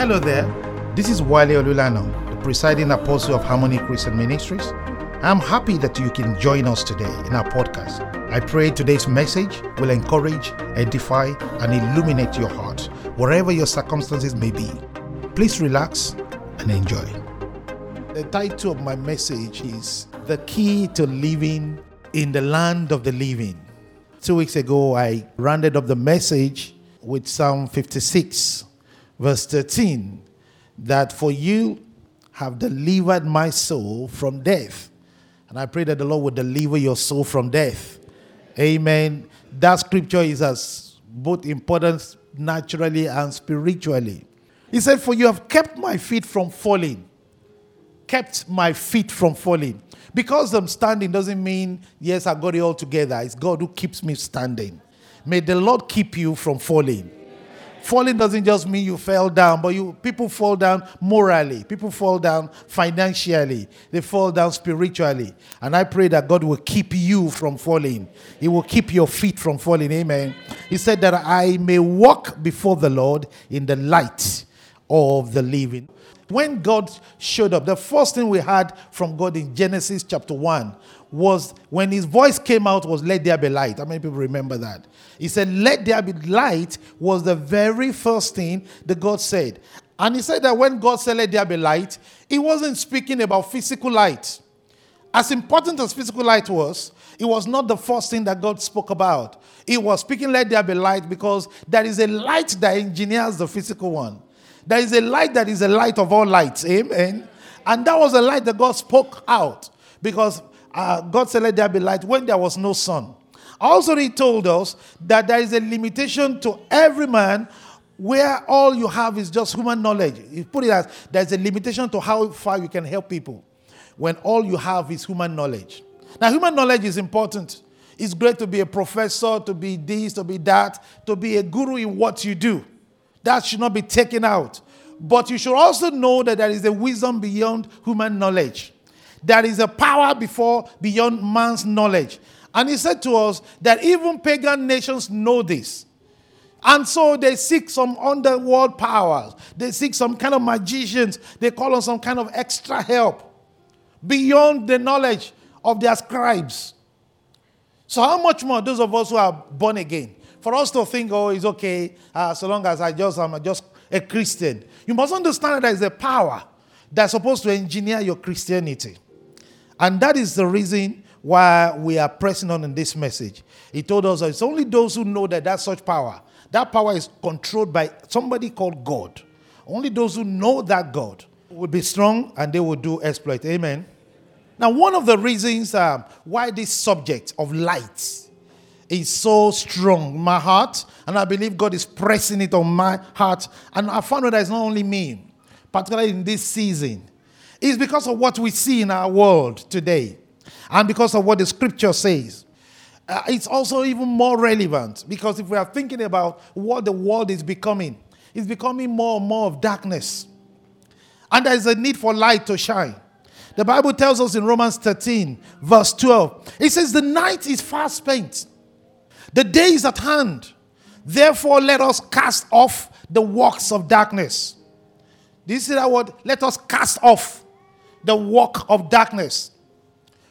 Hello there. This is Wale Olulano, the presiding apostle of Harmony Christian Ministries. I'm happy that you can join us today in our podcast. I pray today's message will encourage, edify, and illuminate your heart, wherever your circumstances may be. Please relax and enjoy. The title of my message is The Key to Living in the Land of the Living. Two weeks ago, I rounded up the message with Psalm 56, verse 13, that for you have delivered my soul from death. And I pray that the Lord will deliver your soul from death. Amen. That scripture is as both important naturally and spiritually. He said, For you have kept my feet from falling. Kept my feet from falling. Because I'm standing doesn't mean, yes, I got it all together. It's God who keeps me standing. May the Lord keep you from falling. Falling doesn't just mean you fell down, but you people fall down morally, people fall down financially, they fall down spiritually. And I pray that God will keep you from falling. He will keep your feet from falling. Amen. He said that I may walk before the Lord in the light of the living. When God showed up, the first thing we had from God in Genesis chapter 1 was when his voice came out was let there be light. How many people remember that? He said, Let there be light was the very first thing that God said. And he said that when God said, Let there be light, he wasn't speaking about physical light. As important as physical light was, it was not the first thing that God spoke about. He was speaking, Let there be light, because there is a light that engineers the physical one. There is a light that is a light of all lights. Amen. And that was a light that God spoke out because uh, God said, Let there be light when there was no sun. Also, He told us that there is a limitation to every man where all you have is just human knowledge. He put it as there's a limitation to how far you can help people when all you have is human knowledge. Now, human knowledge is important. It's great to be a professor, to be this, to be that, to be a guru in what you do. That should not be taken out. But you should also know that there is a wisdom beyond human knowledge. There is a power before beyond man's knowledge. And he said to us that even pagan nations know this. And so they seek some underworld powers. They seek some kind of magicians. They call on some kind of extra help beyond the knowledge of their scribes. So, how much more those of us who are born again? For us to think, oh, it's okay, uh, so long as I just am just a Christian. You must understand that there is a power that's supposed to engineer your Christianity. And that is the reason why we are pressing on in this message. He told us it's only those who know that that's such power. That power is controlled by somebody called God. Only those who know that God will be strong and they will do exploit. Amen. Now, one of the reasons um, why this subject of light is so strong my heart, and I believe God is pressing it on my heart, and I found out that it's not only me, particularly in this season is because of what we see in our world today and because of what the scripture says. Uh, it's also even more relevant because if we are thinking about what the world is becoming, it's becoming more and more of darkness. And there is a need for light to shine. The Bible tells us in Romans 13, verse 12, it says, The night is fast spent, the day is at hand. Therefore, let us cast off the works of darkness. Do you see that word? Let us cast off the work of darkness.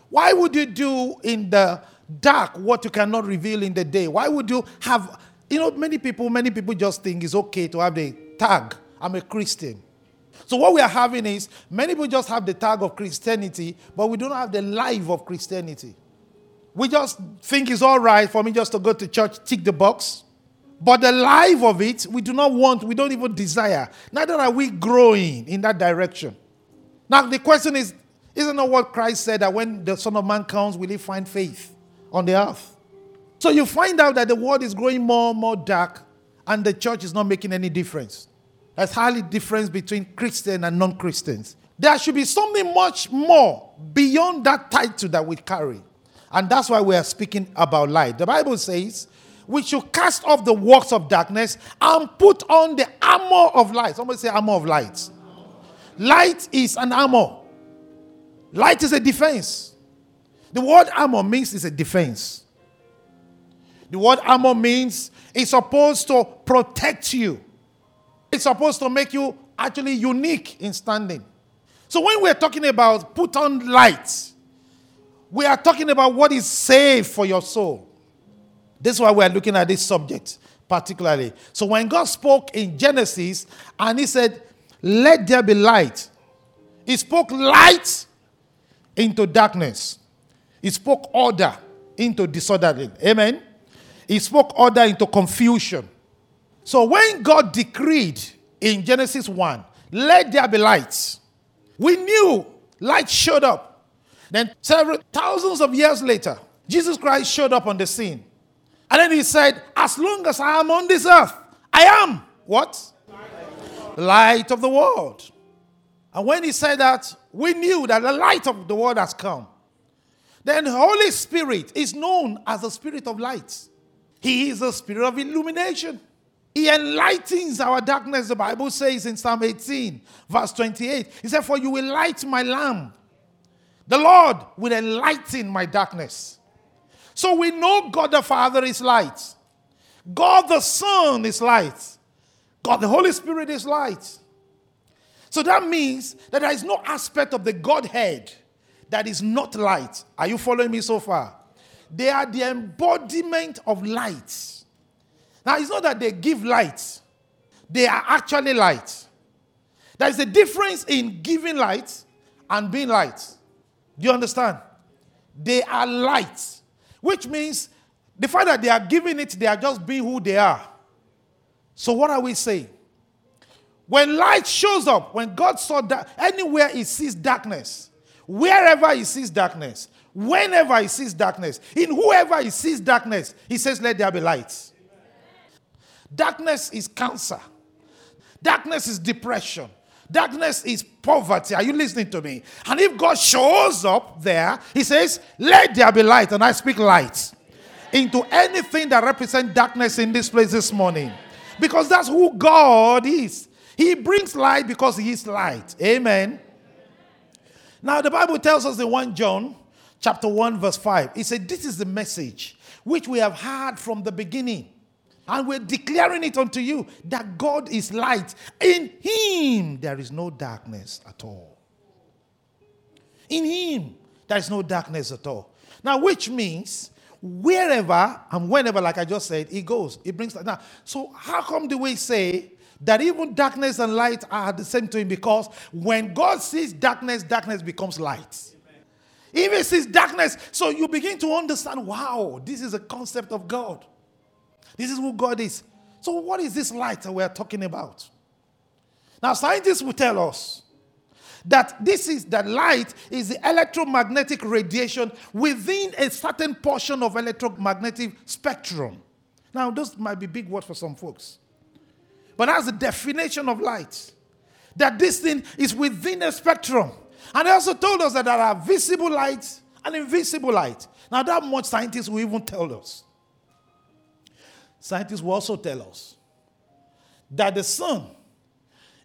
Why would you do in the dark what you cannot reveal in the day? Why would you have, you know, many people, many people just think it's okay to have the tag, I'm a Christian. So what we are having is many people just have the tag of Christianity, but we don't have the life of Christianity. We just think it's all right for me just to go to church, tick the box. But the life of it, we do not want, we don't even desire. Neither are we growing in that direction. Now, the question is isn't that what Christ said that when the Son of Man comes, will he find faith on the earth? So you find out that the world is growing more and more dark, and the church is not making any difference. There's hardly difference between Christian and non Christians. There should be something much more beyond that title that we carry. And that's why we are speaking about light. The Bible says, we should cast off the works of darkness and put on the armor of light. Somebody say, armor of light. Light is an armor. Light is a defense. The word armor means it's a defense. The word armor means it's supposed to protect you. It's supposed to make you actually unique in standing. So when we're talking about put on light, we are talking about what is safe for your soul. This is why we're looking at this subject particularly. So when God spoke in Genesis and he said, Let there be light, he spoke light into darkness. He spoke order into disorderly. Amen. He spoke order into confusion. So when God decreed in Genesis 1, let there be light, we knew light showed up. Then several thousands of years later, Jesus Christ showed up on the scene. And then he said, As long as I am on this earth, I am what? Light, of the world. And when he said that, we knew that the light of the world has come. Then the Holy Spirit is known as the Spirit of light. He is the Spirit of illumination. He enlightens our darkness, the Bible says in Psalm 18, verse 28. He said, For you will light my lamp. The Lord will enlighten my darkness. So we know God the Father is light. God the Son is light. God the Holy Spirit is light. So that means that there is no aspect of the Godhead that is not light. Are you following me so far? They are the embodiment of light. Now, it's not that they give light, they are actually light. There is a difference in giving light and being light. Do you understand? They are light. Which means the fact that they are giving it, they are just being who they are. So, what are we saying? When light shows up, when God saw that, anywhere he sees darkness, wherever he sees darkness, whenever he sees darkness, in whoever he sees darkness, he says, Let there be light. Darkness is cancer, darkness is depression, Darkness is poverty. Are you listening to me? And if God shows up there, He says, Let there be light. And I speak light into anything that represents darkness in this place this morning. Because that's who God is. He brings light because He is light. Amen. Now, the Bible tells us in 1 John chapter 1, verse 5, it said, This is the message which we have heard from the beginning and we're declaring it unto you that God is light. In Him there is no darkness at all. In Him there is no darkness at all. Now, which means wherever and whenever, like I just said, He goes, He brings. Now, so how come do we say that even darkness and light are the same to Him? Because when God sees darkness, darkness becomes light. If He sees darkness, so you begin to understand wow, this is a concept of God. This is who God is. So, what is this light that we're talking about? Now, scientists will tell us that this is the light is the electromagnetic radiation within a certain portion of electromagnetic spectrum. Now, those might be big words for some folks, but that's the definition of light. That this thing is within a spectrum. And they also told us that there are visible light and invisible light. Now, that much scientists will even tell us. Scientists will also tell us that the sun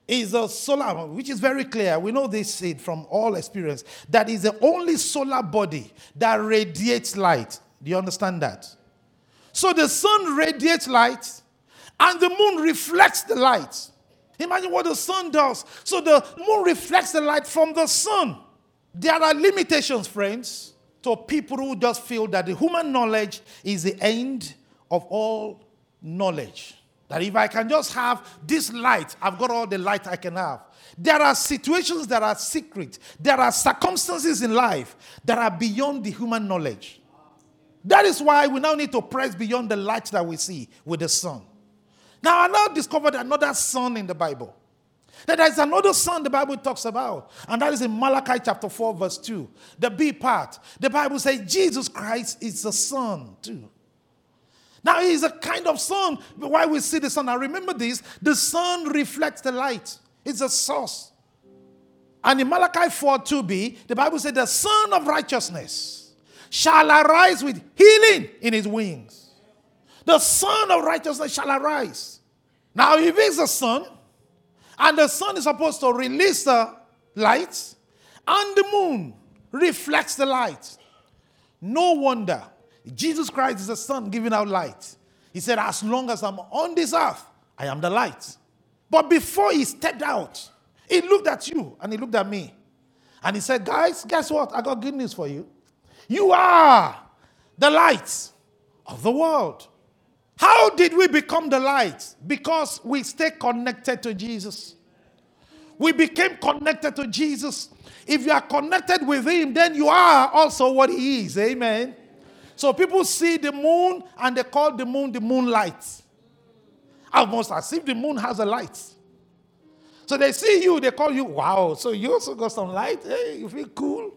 is a solar, which is very clear. We know this from all experience. That is the only solar body that radiates light. Do you understand that? So the sun radiates light, and the moon reflects the light. Imagine what the sun does. So the moon reflects the light from the sun. There are limitations, friends, to people who just feel that the human knowledge is the end of all knowledge. That if I can just have this light, I've got all the light I can have. There are situations that are secret. There are circumstances in life that are beyond the human knowledge. That is why we now need to press beyond the light that we see with the sun. Now, I now discovered another sun in the Bible. That there is another sun the Bible talks about, and that is in Malachi chapter 4, verse 2. The B part. The Bible says Jesus Christ is the Son, too. Now he is a kind of sun. Why we see the sun? Now remember this the sun reflects the light, it's a source. And in Malachi 4 2b, the Bible said, The Son of righteousness shall arise with healing in his wings. The Son of righteousness shall arise. Now, if he's the sun, and the sun is supposed to release the light, and the moon reflects the light, no wonder Jesus Christ is the sun giving out light. He said, As long as I'm on this earth, I am the light. But before he stepped out, he looked at you and he looked at me. And he said, Guys, guess what? I got good news for you. You are the light of the world. How did we become the light? Because we stay connected to Jesus. We became connected to Jesus. If you are connected with Him, then you are also what He is. Amen. So people see the moon and they call the moon the moonlight. Almost as if the moon has a light. So they see you, they call you, wow, so you also got some light? Hey, you feel cool?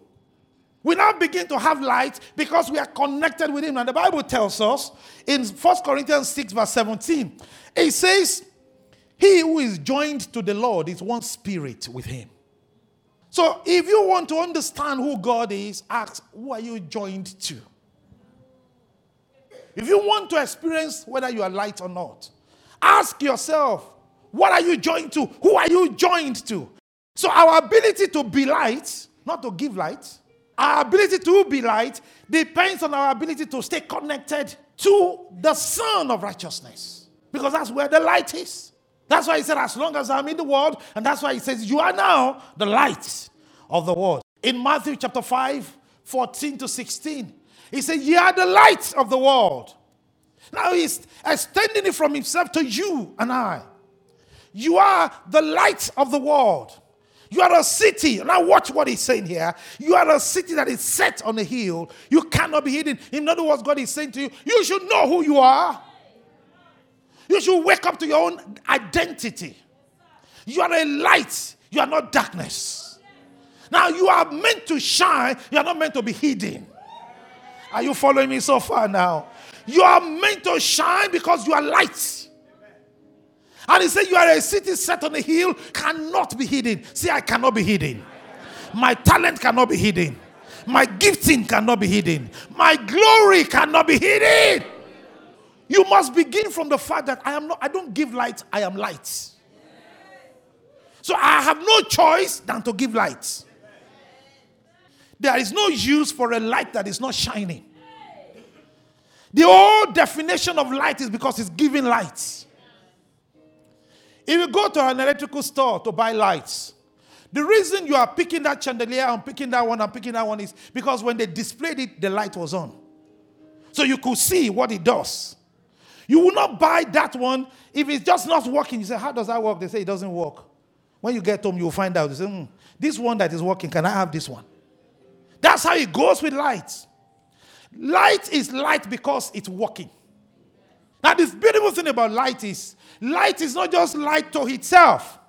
We now begin to have light because we are connected with Him. And the Bible tells us in 1 Corinthians 6, verse 17, it says, He who is joined to the Lord is one spirit with Him. So if you want to understand who God is, ask, Who are you joined to? If you want to experience whether you are light or not, ask yourself, what are you joined to? Who are you joined to? So, our ability to be light, not to give light, our ability to be light depends on our ability to stay connected to the Son of Righteousness. Because that's where the light is. That's why he said, As long as I'm in the world, and that's why he says, You are now the light of the world. In Matthew chapter 5, 14 to 16, he said, Ye are the light of the world. Now he's extending it from himself to you and I. You are the light of the world. You are a city. Now, watch what he's saying here. You are a city that is set on a hill. You cannot be hidden. In other words, God is saying to you, you should know who you are. You should wake up to your own identity. You are a light. You are not darkness. Now, you are meant to shine. You are not meant to be hidden. Are you following me so far now? You are meant to shine because you are light. And he said, You are a city set on a hill, cannot be hidden. See, I cannot be hidden. My talent cannot be hidden. My gifting cannot be hidden. My glory cannot be hidden. You must begin from the fact that I am not, I don't give light, I am light. So I have no choice than to give light. There is no use for a light that is not shining. The whole definition of light is because it's giving light. If you go to an electrical store to buy lights, the reason you are picking that chandelier and picking that one and picking that one is because when they displayed it, the light was on. So you could see what it does. You will not buy that one if it's just not working. You say, How does that work? They say it doesn't work. When you get home, you'll find out. You say, hmm, This one that is working, can I have this one? That's how it goes with light. Light is light because it's working. Now, this beautiful thing about light is light is not just light to itself.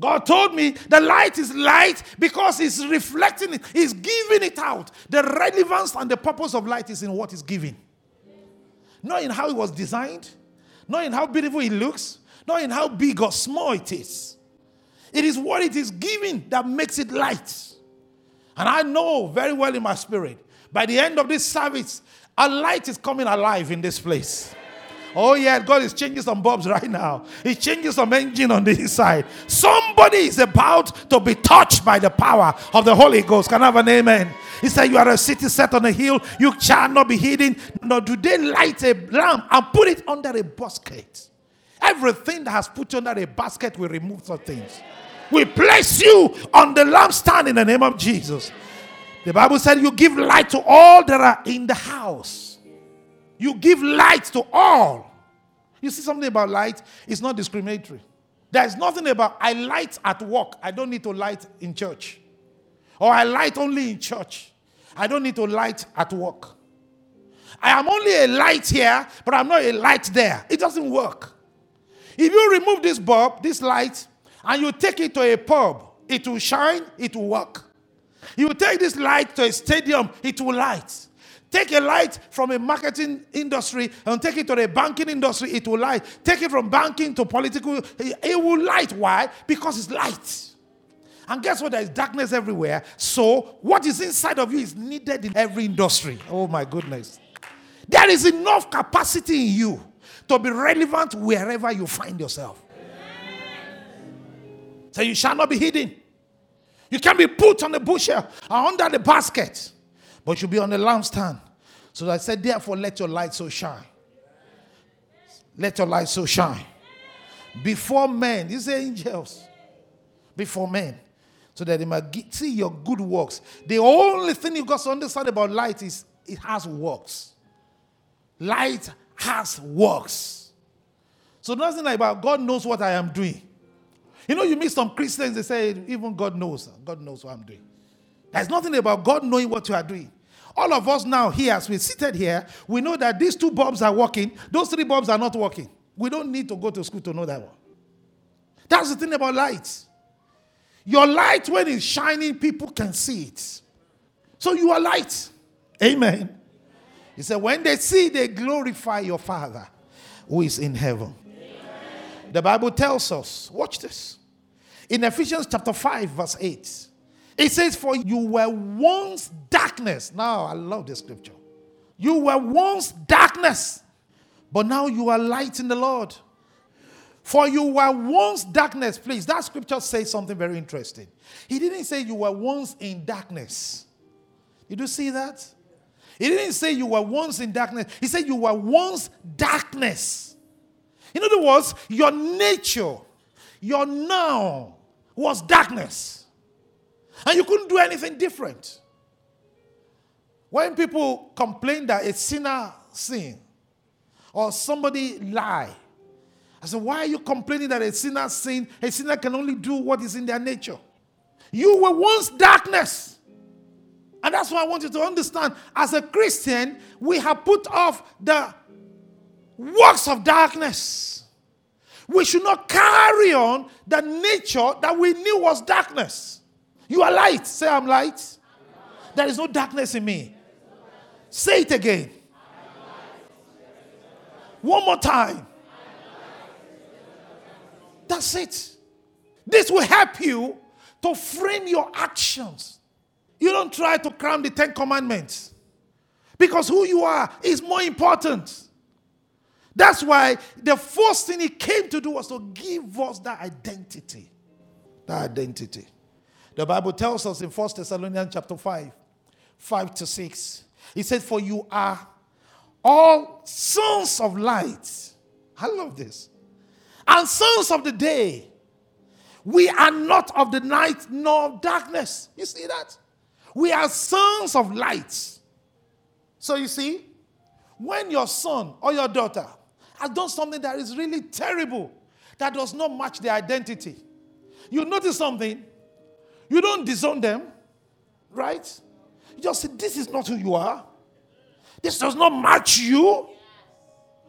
God told me the light is light because it's reflecting it, it's giving it out. The relevance and the purpose of light is in what it's giving. Not in how it was designed, not in how beautiful it looks, not in how big or small it is. It is what it is giving that makes it light. And I know very well in my spirit, by the end of this service, a light is coming alive in this place. Oh, yeah, God is changing some bulbs right now. He's changing some engine on the inside. Somebody is about to be touched by the power of the Holy Ghost. Can I have an amen? He said, You are a city set on a hill, you shall not be hidden. Nor do they light a lamp and put it under a basket. Everything that has put you under a basket will remove some things. We place you on the lampstand in the name of Jesus. The Bible said you give light to all that are in the house. You give light to all. You see something about light? It's not discriminatory. There's nothing about I light at work. I don't need to light in church. Or I light only in church. I don't need to light at work. I am only a light here, but I'm not a light there. It doesn't work. If you remove this bulb, this light, and you take it to a pub, it will shine, it will work. You take this light to a stadium, it will light. Take a light from a marketing industry and take it to the banking industry, it will light. Take it from banking to political, it will light. Why? Because it's light. And guess what? There is darkness everywhere. So, what is inside of you is needed in every industry. Oh, my goodness. There is enough capacity in you to be relevant wherever you find yourself. So you shall not be hidden. You can be put on the bushel or under the basket, but you'll be on the lampstand. So I said, therefore, let your light so shine. Let your light so shine. before men. These angels before men. So that they might see your good works. The only thing you've got to understand about light is it has works. Light has works. So nothing like about God knows what I am doing. You know, you meet some Christians, they say, even God knows. God knows what I'm doing. There's nothing about God knowing what you are doing. All of us now here, as we're seated here, we know that these two bulbs are working, those three bulbs are not working. We don't need to go to school to know that one. That's the thing about light. Your light, when it's shining, people can see it. So you are light. Amen. He said, when they see, they glorify your Father who is in heaven. Amen. The Bible tells us, watch this. In Ephesians chapter 5, verse 8, it says, For you were once darkness. Now, I love this scripture. You were once darkness, but now you are light in the Lord. For you were once darkness. Please, that scripture says something very interesting. He didn't say you were once in darkness. Did you see that? He didn't say you were once in darkness. He said you were once darkness. In other words, your nature, your now was darkness. And you couldn't do anything different. When people complain that a sinner sin or somebody lie, I said, why are you complaining that a sinner sin? A sinner can only do what is in their nature. You were once darkness. And that's why I want you to understand. As a Christian, we have put off the works of darkness. We should not carry on the nature that we knew was darkness. You are light. Say, I'm light. There is no darkness in me. Say it again. One more time. That's it. This will help you to frame your actions. You don't try to cram the Ten Commandments because who you are is more important. That's why the first thing he came to do was to give us that identity. That identity. The Bible tells us in 1 Thessalonians chapter 5, 5 to 6. He said, For you are all sons of light. I love this and sons of the day. We are not of the night nor of darkness. You see that? We are sons of light. So you see, when your son or your daughter has done something that is really terrible, that does not match their identity, you notice something, you don't disown them, right? You just say, This is not who you are. This does not match you.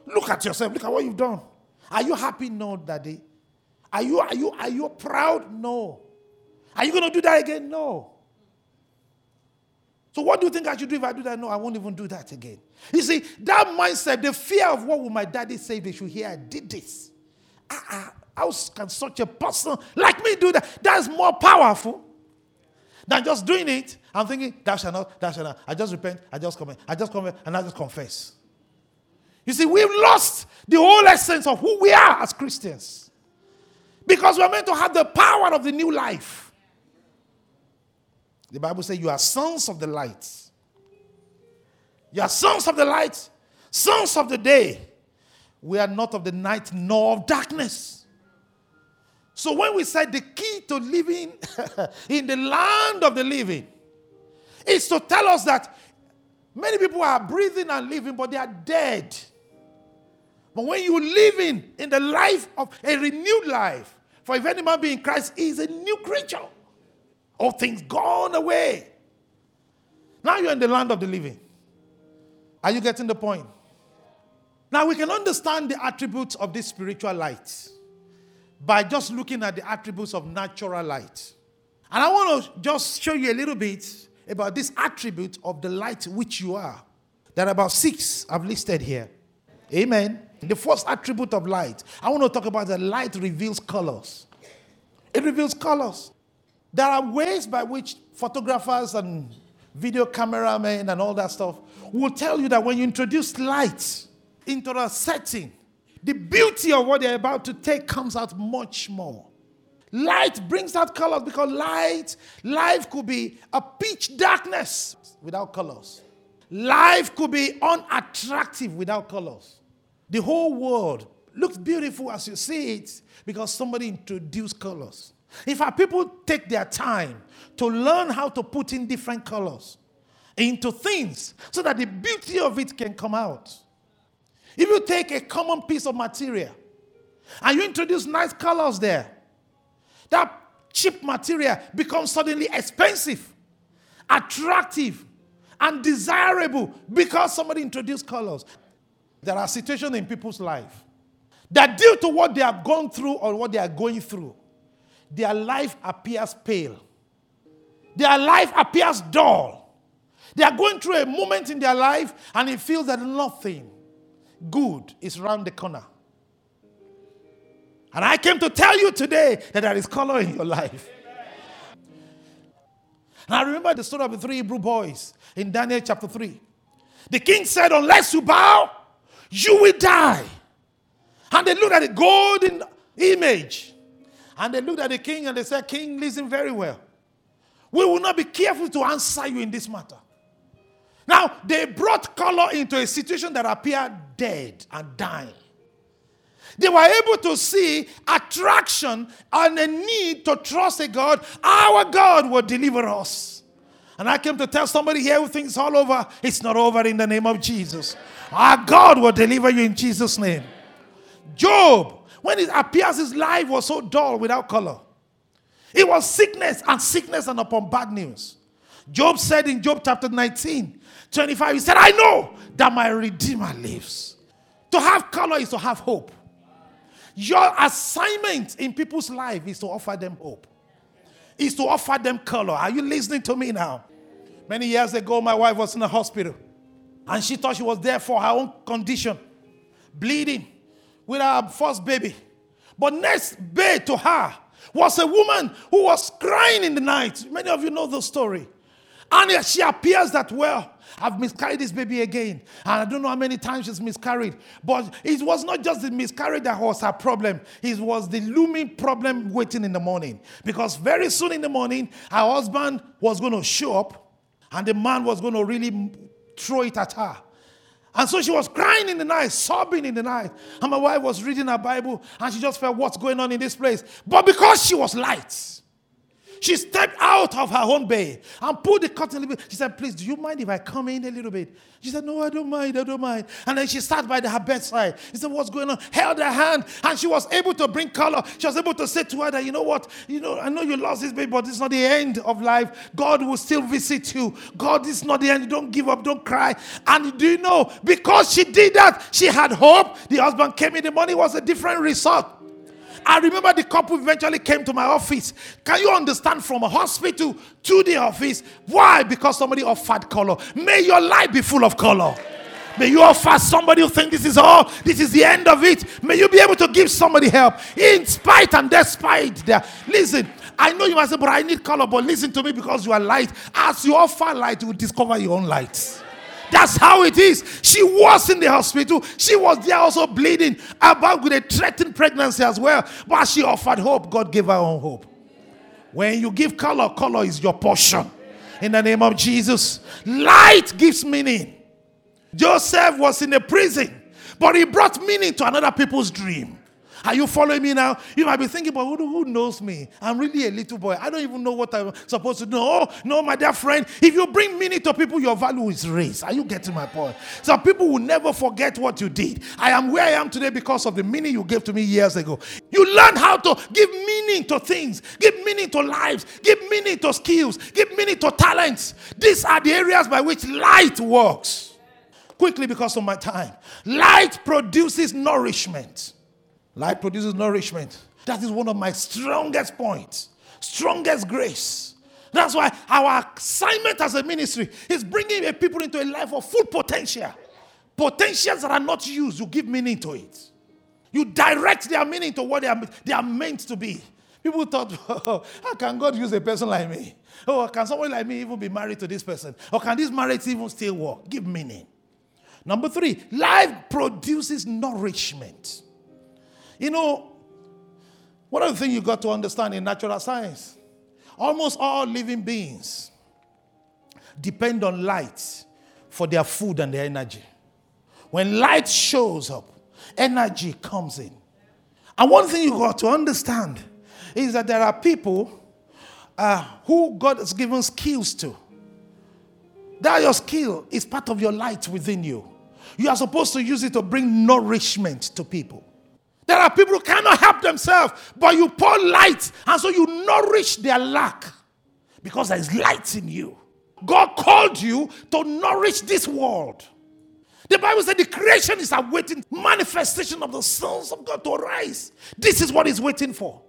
Look at yourself, look at what you've done. Are you happy? No, daddy. Are you, are you, are you proud? No. Are you going to do that again? No. So what do you think I should do if I do that? No, I won't even do that again. You see, that mindset, the fear of what will my daddy say they should hear I did this. Ah, how can such a person like me do that? That's more powerful than just doing it. I'm thinking, thou shalt not, thou shalt not. I just repent, I just come, in, I just come, and I just confess. You see, we've lost the whole essence of who we are as Christians. Because we're meant to have the power of the new life. The Bible says you are sons of the light. You are sons of the light, sons of the day. We are not of the night nor of darkness. So when we said the key to living in the land of the living is to tell us that many people are breathing and living, but they are dead. But when you live in, in the life of a renewed life, for if any man be in Christ, he is a new creature. All things gone away. Now you're in the land of the living. Are you getting the point? Now we can understand the attributes of this spiritual light by just looking at the attributes of natural light. And I want to just show you a little bit about this attribute of the light which you are. There are about six I've listed here. Amen. The first attribute of light. I want to talk about the light reveals colors. It reveals colors. There are ways by which photographers and video cameramen and all that stuff will tell you that when you introduce light into a setting, the beauty of what they're about to take comes out much more. Light brings out colors because light, life could be a pitch darkness without colors. Life could be unattractive without colors. The whole world looks beautiful as you see it because somebody introduced colors. If our people take their time to learn how to put in different colors into things so that the beauty of it can come out. If you take a common piece of material and you introduce nice colors there, that cheap material becomes suddenly expensive, attractive, and desirable because somebody introduced colors. There are situations in people's life that due to what they have gone through or what they are going through, their life appears pale. Their life appears dull. They are going through a moment in their life and it feels that nothing good is around the corner. And I came to tell you today that there is color in your life. And I remember the story of the three Hebrew boys in Daniel chapter 3. The king said, Unless you bow, you will die. And they looked at the golden image. And they looked at the king and they said, King, listen very well. We will not be careful to answer you in this matter. Now, they brought color into a situation that appeared dead and dying. They were able to see attraction and a need to trust a God. Our God will deliver us. And I came to tell somebody here who thinks all over, it's not over in the name of Jesus. Our God will deliver you in Jesus' name. Job, when it appears his life was so dull without color, it was sickness and sickness and upon bad news. Job said in Job chapter 19, 25, he said, I know that my Redeemer lives. To have color is to have hope. Your assignment in people's life is to offer them hope, is to offer them color. Are you listening to me now? Many years ago, my wife was in the hospital and she thought she was there for her own condition, bleeding with her first baby. But next babe to her was a woman who was crying in the night. Many of you know the story. And she appears that, well, I've miscarried this baby again. And I don't know how many times she's miscarried. But it was not just the miscarriage that was her problem, it was the looming problem waiting in the morning. Because very soon in the morning, her husband was going to show up and the man was going to really throw it at her. And so she was crying in the night, sobbing in the night. And my wife was reading her Bible and she just felt what's going on in this place. But because she was light, she stepped out of her own bed and pulled the curtain a little bit. She said, Please, do you mind if I come in a little bit? She said, No, I don't mind, I don't mind. And then she sat by the, her bedside. He said, What's going on? Held her hand, and she was able to bring color. She was able to say to her that, you know what? You know, I know you lost this baby, but it's not the end of life. God will still visit you. God is not the end. Don't give up, don't cry. And do you know, because she did that, she had hope. The husband came in, the money was a different result. I remember the couple eventually came to my office. Can you understand from a hospital to the office? Why? Because somebody offered color. May your life be full of color. May you offer somebody who think this is all, this is the end of it. May you be able to give somebody help in spite and despite their. Listen, I know you might say, but I need color. But listen to me because you are light. As you offer light, you will discover your own light. That's how it is. She was in the hospital. She was there also bleeding about with a threatened pregnancy as well. But she offered hope. God gave her own hope. When you give color, color is your portion. In the name of Jesus, light gives meaning. Joseph was in a prison, but he brought meaning to another people's dream. Are you following me now? You might be thinking, but who, knows me? I'm really a little boy. I don't even know what I'm supposed to know. No, my dear friend, if you bring meaning to people, your value is raised. Are you getting my point? Some people will never forget what you did. I am where I am today because of the meaning you gave to me years ago. You learn how to give meaning to things, give meaning to lives, give meaning to skills, give meaning to talents. These are the areas by which light works. Quickly, because of my time, light produces nourishment. Light produces nourishment. That is one of my strongest points, strongest grace. That's why our assignment as a ministry is bringing a people into a life of full potential. Potentials that are not used, you give meaning to it. You direct their meaning to what they are, they are meant to be. People thought, oh, how can God use a person like me? Oh, can someone like me even be married to this person? Or can this marriage even still work? Give meaning. Number three, life produces nourishment. You know, one of the things you got to understand in natural science, almost all living beings depend on light for their food and their energy. When light shows up, energy comes in. And one thing you got to understand is that there are people uh, who God has given skills to. That your skill is part of your light within you. You are supposed to use it to bring nourishment to people. There are people who cannot help themselves, but you pour light, and so you nourish their lack because there is light in you. God called you to nourish this world. The Bible said the creation is awaiting manifestation of the sons of God to arise. This is what He's waiting for.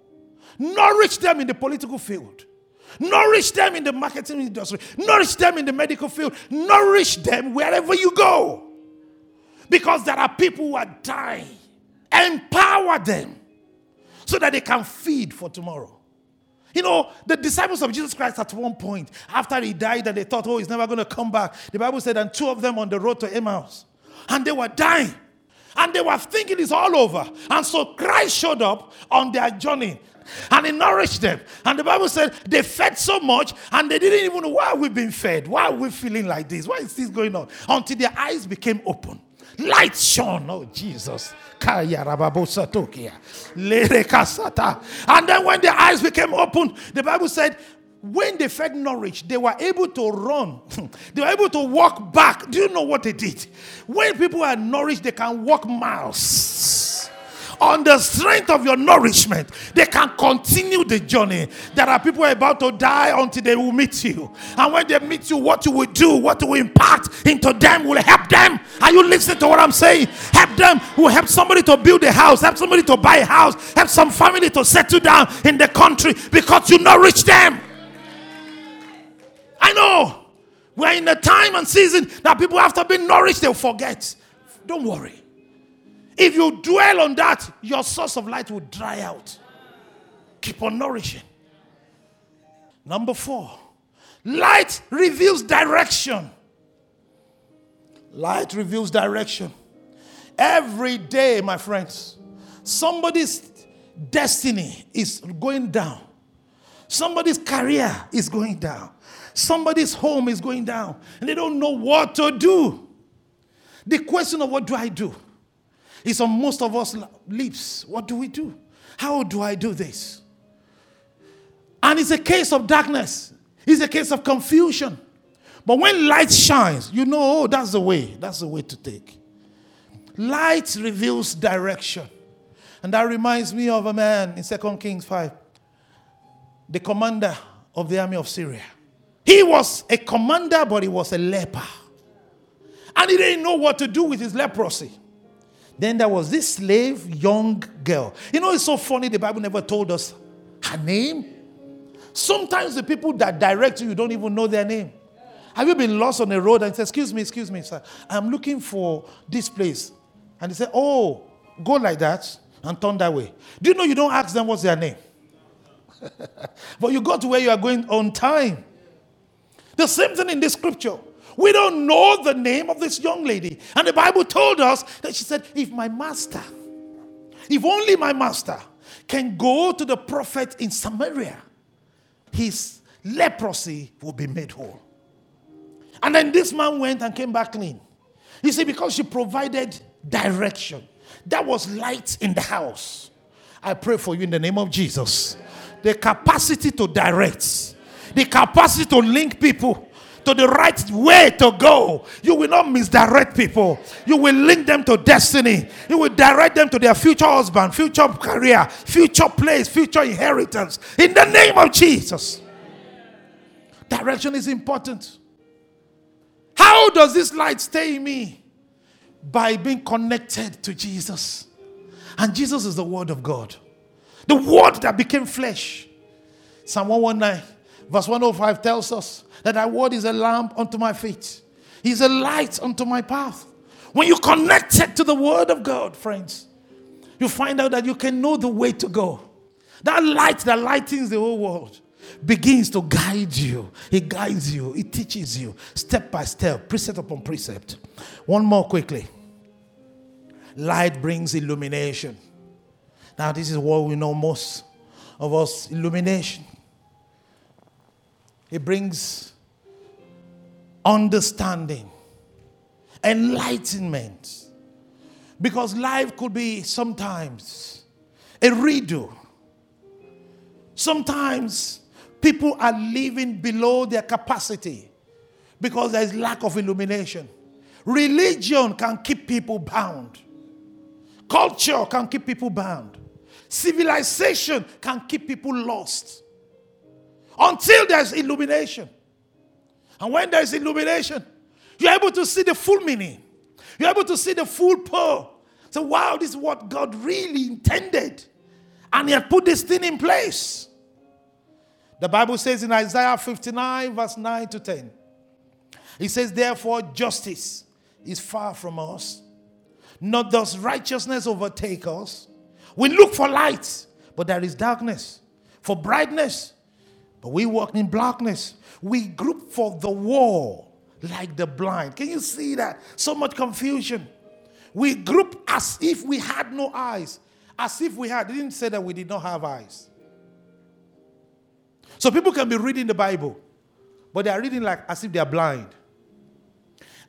Nourish them in the political field. Nourish them in the marketing industry. Nourish them in the medical field. Nourish them wherever you go. Because there are people who are dying. Empower them so that they can feed for tomorrow. You know, the disciples of Jesus Christ at one point, after he died, and they thought, oh, he's never going to come back. The Bible said, and two of them on the road to Emmaus, and they were dying. And they were thinking it's all over. And so Christ showed up on their journey and he nourished them. And the Bible said they fed so much and they didn't even know why we've been fed? Why are we feeling like this? Why is this going on? Until their eyes became open. Light shone. Oh, Jesus. And then when their eyes became open, the Bible said when they fed nourished, they were able to run. they were able to walk back. Do you know what they did? When people are nourished, they can walk miles. On the strength of your nourishment, they can continue the journey. There are people about to die until they will meet you. And when they meet you, what you will do, what you will impact into them will help them. Are you listening to what I'm saying? Help them will help somebody to build a house, help somebody to buy a house, help some family to settle down in the country because you not nourish them. I know. We're in a time and season that people, after being nourished, they'll forget. Don't worry. If you dwell on that, your source of light will dry out. Keep on nourishing. Number four, light reveals direction. Light reveals direction. Every day, my friends, somebody's destiny is going down. Somebody's career is going down. Somebody's home is going down and they don't know what to do. The question of what do I do is on most of us lips. What do we do? How do I do this? And it's a case of darkness, it's a case of confusion. But when light shines, you know, oh, that's the way. That's the way to take. Light reveals direction. And that reminds me of a man in 2 Kings 5, the commander of the army of Syria. He was a commander, but he was a leper. And he didn't know what to do with his leprosy. Then there was this slave, young girl. You know, it's so funny, the Bible never told us her name. Sometimes the people that direct you, you don't even know their name. Have you been lost on a road and say, Excuse me, excuse me, sir, I'm looking for this place? And they say, Oh, go like that and turn that way. Do you know you don't ask them what's their name? but you go to where you are going on time. The same thing in this scripture. We don't know the name of this young lady. And the Bible told us that she said, If my master, if only my master can go to the prophet in Samaria, his leprosy will be made whole. And then this man went and came back clean. You see, because she provided direction, that was light in the house. I pray for you in the name of Jesus. The capacity to direct, the capacity to link people to the right way to go. You will not misdirect people. You will link them to destiny. You will direct them to their future husband, future career, future place, future inheritance. In the name of Jesus. Direction is important. How does this light stay in me? By being connected to Jesus. And Jesus is the Word of God. The Word that became flesh. Psalm 119, verse 105 tells us that thy word is a lamp unto my feet, he's a light unto my path. When you connect it to the word of God, friends, you find out that you can know the way to go. That light that lightens the whole world begins to guide you. It guides you, it teaches you step by step, precept upon precept. One more quickly. Light brings illumination. Now, this is what we know most of us illumination. It brings understanding, enlightenment. Because life could be sometimes a redo. Sometimes people are living below their capacity because there is lack of illumination. Religion can keep people bound. Culture can keep people bound. Civilization can keep people lost until there's illumination. And when there's illumination, you're able to see the full meaning. You're able to see the full pearl. So, wow, this is what God really intended. And He had put this thing in place. The Bible says in Isaiah 59, verse 9 to 10, He says, Therefore, justice is far from us, not does righteousness overtake us. We look for light, but there is darkness, for brightness, but we walk in blackness. We group for the war like the blind. Can you see that? So much confusion. We group as if we had no eyes, as if we had. They didn't say that we did not have eyes. So people can be reading the Bible, but they are reading like as if they are blind.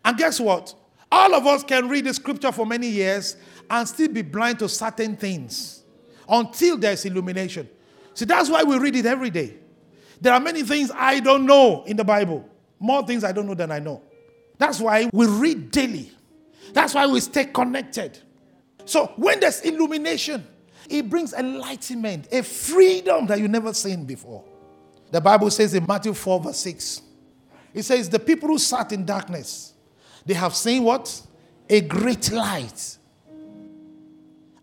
And guess what? All of us can read the scripture for many years and still be blind to certain things until there's illumination. See, that's why we read it every day. There are many things I don't know in the Bible, more things I don't know than I know. That's why we read daily. That's why we stay connected. So when there's illumination, it brings enlightenment, a freedom that you never seen before. The Bible says in Matthew 4, verse 6, it says, The people who sat in darkness, they have seen what? A great light.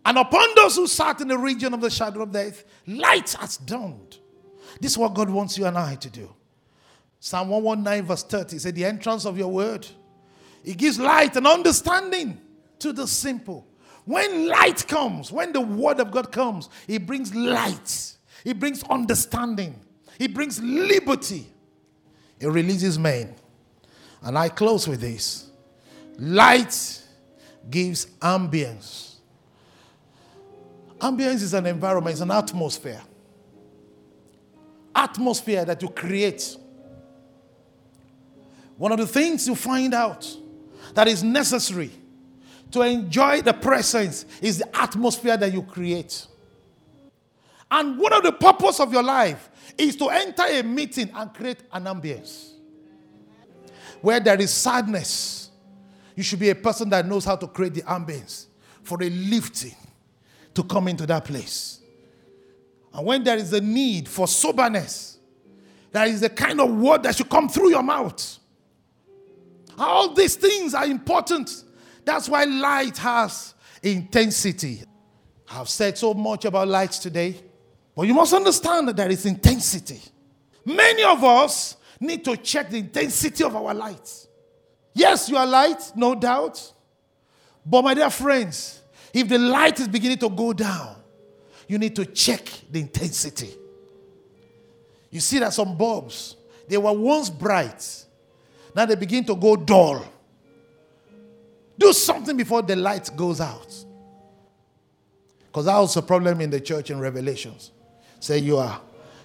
And upon those who sat in the region of the shadow of death, light has dawned. This is what God wants you and I to do. Psalm 119, verse 30 said, The entrance of your word, it gives light and understanding to the simple. When light comes, when the word of God comes, it brings light, it brings understanding, it brings liberty, it releases men. And I close with this light gives ambience. Ambience is an environment, it's an atmosphere atmosphere that you create. One of the things you find out that is necessary to enjoy the presence is the atmosphere that you create. And one of the purpose of your life is to enter a meeting and create an ambience. Where there is sadness, you should be a person that knows how to create the ambience for a lifting to come into that place. And when there is a need for soberness, there is the kind of word that should come through your mouth. All these things are important. That's why light has intensity. I've said so much about light today, but you must understand that there is intensity. Many of us need to check the intensity of our light. Yes, you are light, no doubt. But my dear friends, if the light is beginning to go down, you need to check the intensity. You see that some bulbs, they were once bright, now they begin to go dull. Do something before the light goes out. Because that was a problem in the church in Revelations. Say you are,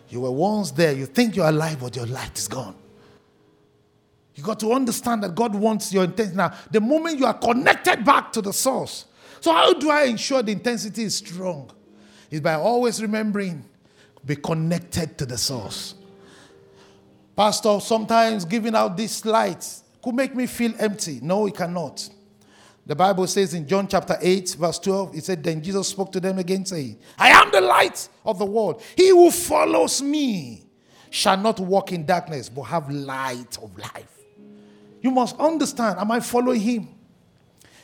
you were once there, you think you're alive, but your light is gone. You got to understand that God wants your intensity. Now, the moment you are connected back to the source. So, how do I ensure the intensity is strong? is by always remembering, be connected to the source. Pastor, sometimes giving out these lights could make me feel empty. No, it cannot. The Bible says in John chapter 8, verse 12, it said, Then Jesus spoke to them again, saying, I am the light of the world. He who follows me shall not walk in darkness, but have light of life. You must understand, am I following him?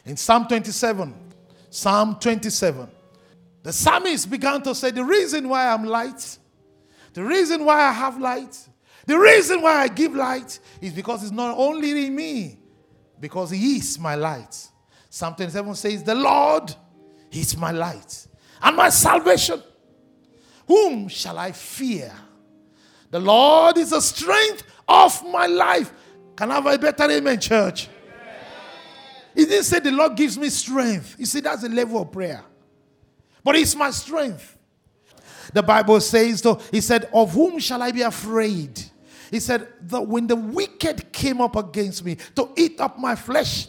In Psalm 27, Psalm 27, the psalmist began to say, The reason why I'm light, the reason why I have light, the reason why I give light is because it's not only in me, because He is my light. Psalm 27 says, The Lord is my light and my salvation. Whom shall I fear? The Lord is the strength of my life. Can I have a better amen, church? He didn't say the Lord gives me strength. You see, that's the level of prayer but it's my strength. The Bible says, though, he said, Of whom shall I be afraid? He said, that When the wicked came up against me to eat up my flesh,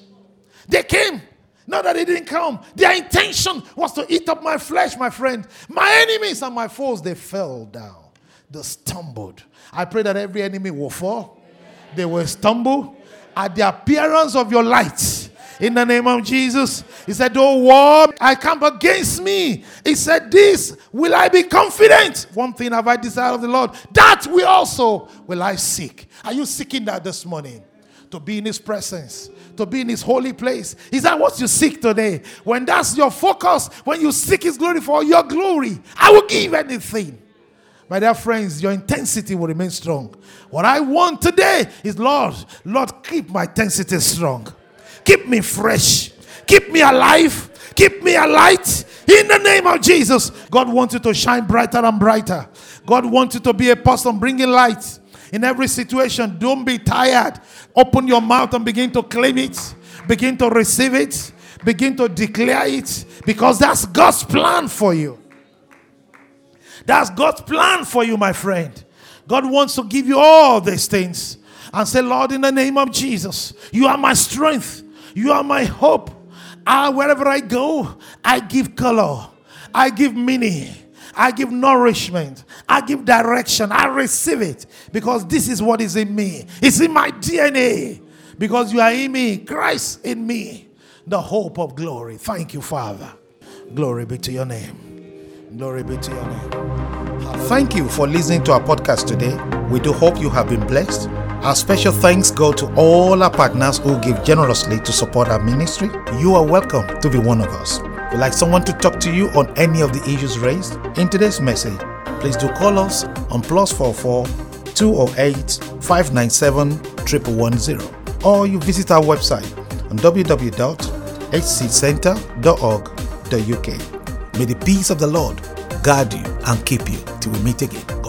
they came Not that they didn't come. Their intention was to eat up my flesh, my friend. My enemies and my foes, they fell down. They stumbled. I pray that every enemy will fall. They will stumble at the appearance of your light. In the name of Jesus. He said, Don't war, I come against me. He said, This will I be confident. One thing have I desired of the Lord. That we also will I seek. Are you seeking that this morning? To be in his presence to be in his holy place. Is that what you seek today? When that's your focus, when you seek his glory for your glory, I will give anything. My dear friends, your intensity will remain strong. What I want today is, Lord, Lord, keep my intensity strong. Keep me fresh. Keep me alive. Keep me alight in the name of Jesus. God wants you to shine brighter and brighter. God wants you to be a person bringing light in every situation. Don't be tired. Open your mouth and begin to claim it, begin to receive it, begin to declare it because that's God's plan for you. That's God's plan for you, my friend. God wants to give you all these things and say, Lord, in the name of Jesus, you are my strength, you are my hope. Ah, wherever I go, I give color, I give meaning. I give nourishment. I give direction. I receive it because this is what is in me. It's in my DNA because you are in me, Christ in me, the hope of glory. Thank you, Father. Glory be to your name. Glory be to your name. Thank you for listening to our podcast today. We do hope you have been blessed. Our special thanks go to all our partners who give generously to support our ministry. You are welcome to be one of us would like someone to talk to you on any of the issues raised in today's message, please do call us on plus 44 208 597 1110 or you visit our website on www.hccenter.org.uk. May the peace of the Lord guard you and keep you till we meet again.